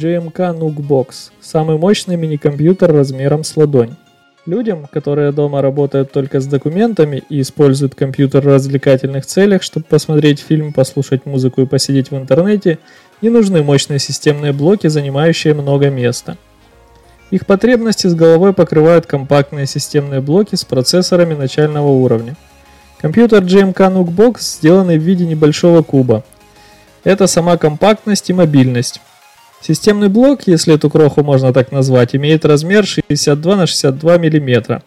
GMK NUC Box – самый мощный мини-компьютер размером с ладонь. Людям, которые дома работают только с документами и используют компьютер в развлекательных целях, чтобы посмотреть фильм, послушать музыку и посидеть в интернете, не нужны мощные системные блоки, занимающие много места. Их потребности с головой покрывают компактные системные блоки с процессорами начального уровня. Компьютер GMK NUC Box сделанный в виде небольшого куба. Это сама компактность и мобильность. Системный блок, если эту кроху можно так назвать, имеет размер 62 на 62 мм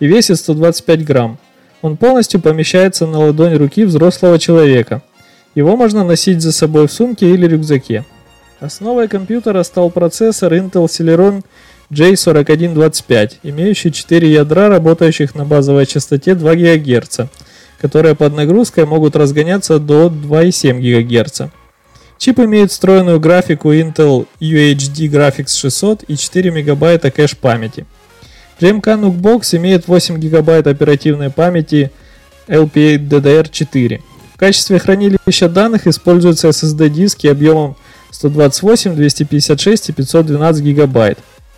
и весит 125 грамм. Он полностью помещается на ладонь руки взрослого человека. Его можно носить за собой в сумке или рюкзаке. Основой компьютера стал процессор Intel Celeron J4125, имеющий 4 ядра, работающих на базовой частоте 2 ГГц, которые под нагрузкой могут разгоняться до 2,7 ГГц. Чип имеет встроенную графику Intel UHD Graphics 600 и 4 МБ кэш памяти. GMK NUC Box имеет 8 ГБ оперативной памяти LPA DDR4. В качестве хранилища данных используются SSD-диски объемом 128, 256 и 512 ГБ.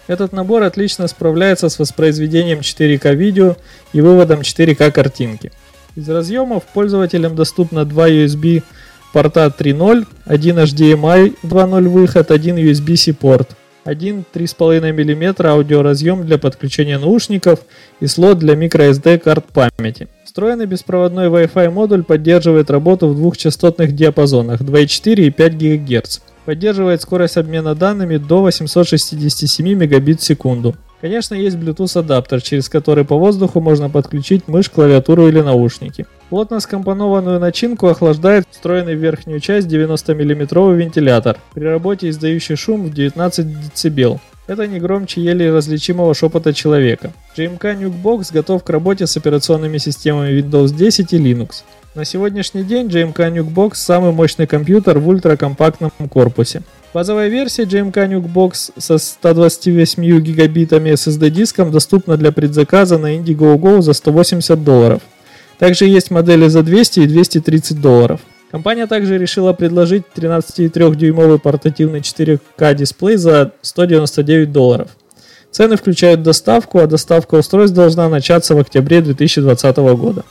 Этот набор отлично справляется с воспроизведением 4К видео и выводом 4К картинки. Из разъемов пользователям доступно два USB порта 3.0, один HDMI 2.0 выход, один USB-C порт, один 3,5 мм аудиоразъем для подключения наушников и слот для microSD карт памяти. Встроенный беспроводной Wi-Fi модуль поддерживает работу в двух частотных диапазонах 2,4 и 5 ГГц. Поддерживает скорость обмена данными до 867 Мбит в секунду. Конечно, есть Bluetooth адаптер, через который по воздуху можно подключить мышь, клавиатуру или наушники. Плотно скомпонованную начинку охлаждает встроенный в верхнюю часть 90 мм вентилятор, при работе издающий шум в 19 дБ. Это не громче еле различимого шепота человека. GMK Nukebox готов к работе с операционными системами Windows 10 и Linux. На сегодняшний день GMK Nukebox самый мощный компьютер в ультракомпактном корпусе. Базовая версия GMK Nukebox со 128 гигабитами SSD диском доступна для предзаказа на Indiegogo за 180 долларов. Также есть модели за 200 и 230 долларов. Компания также решила предложить 13,3-дюймовый портативный 4К дисплей за 199 долларов. Цены включают доставку, а доставка устройств должна начаться в октябре 2020 года.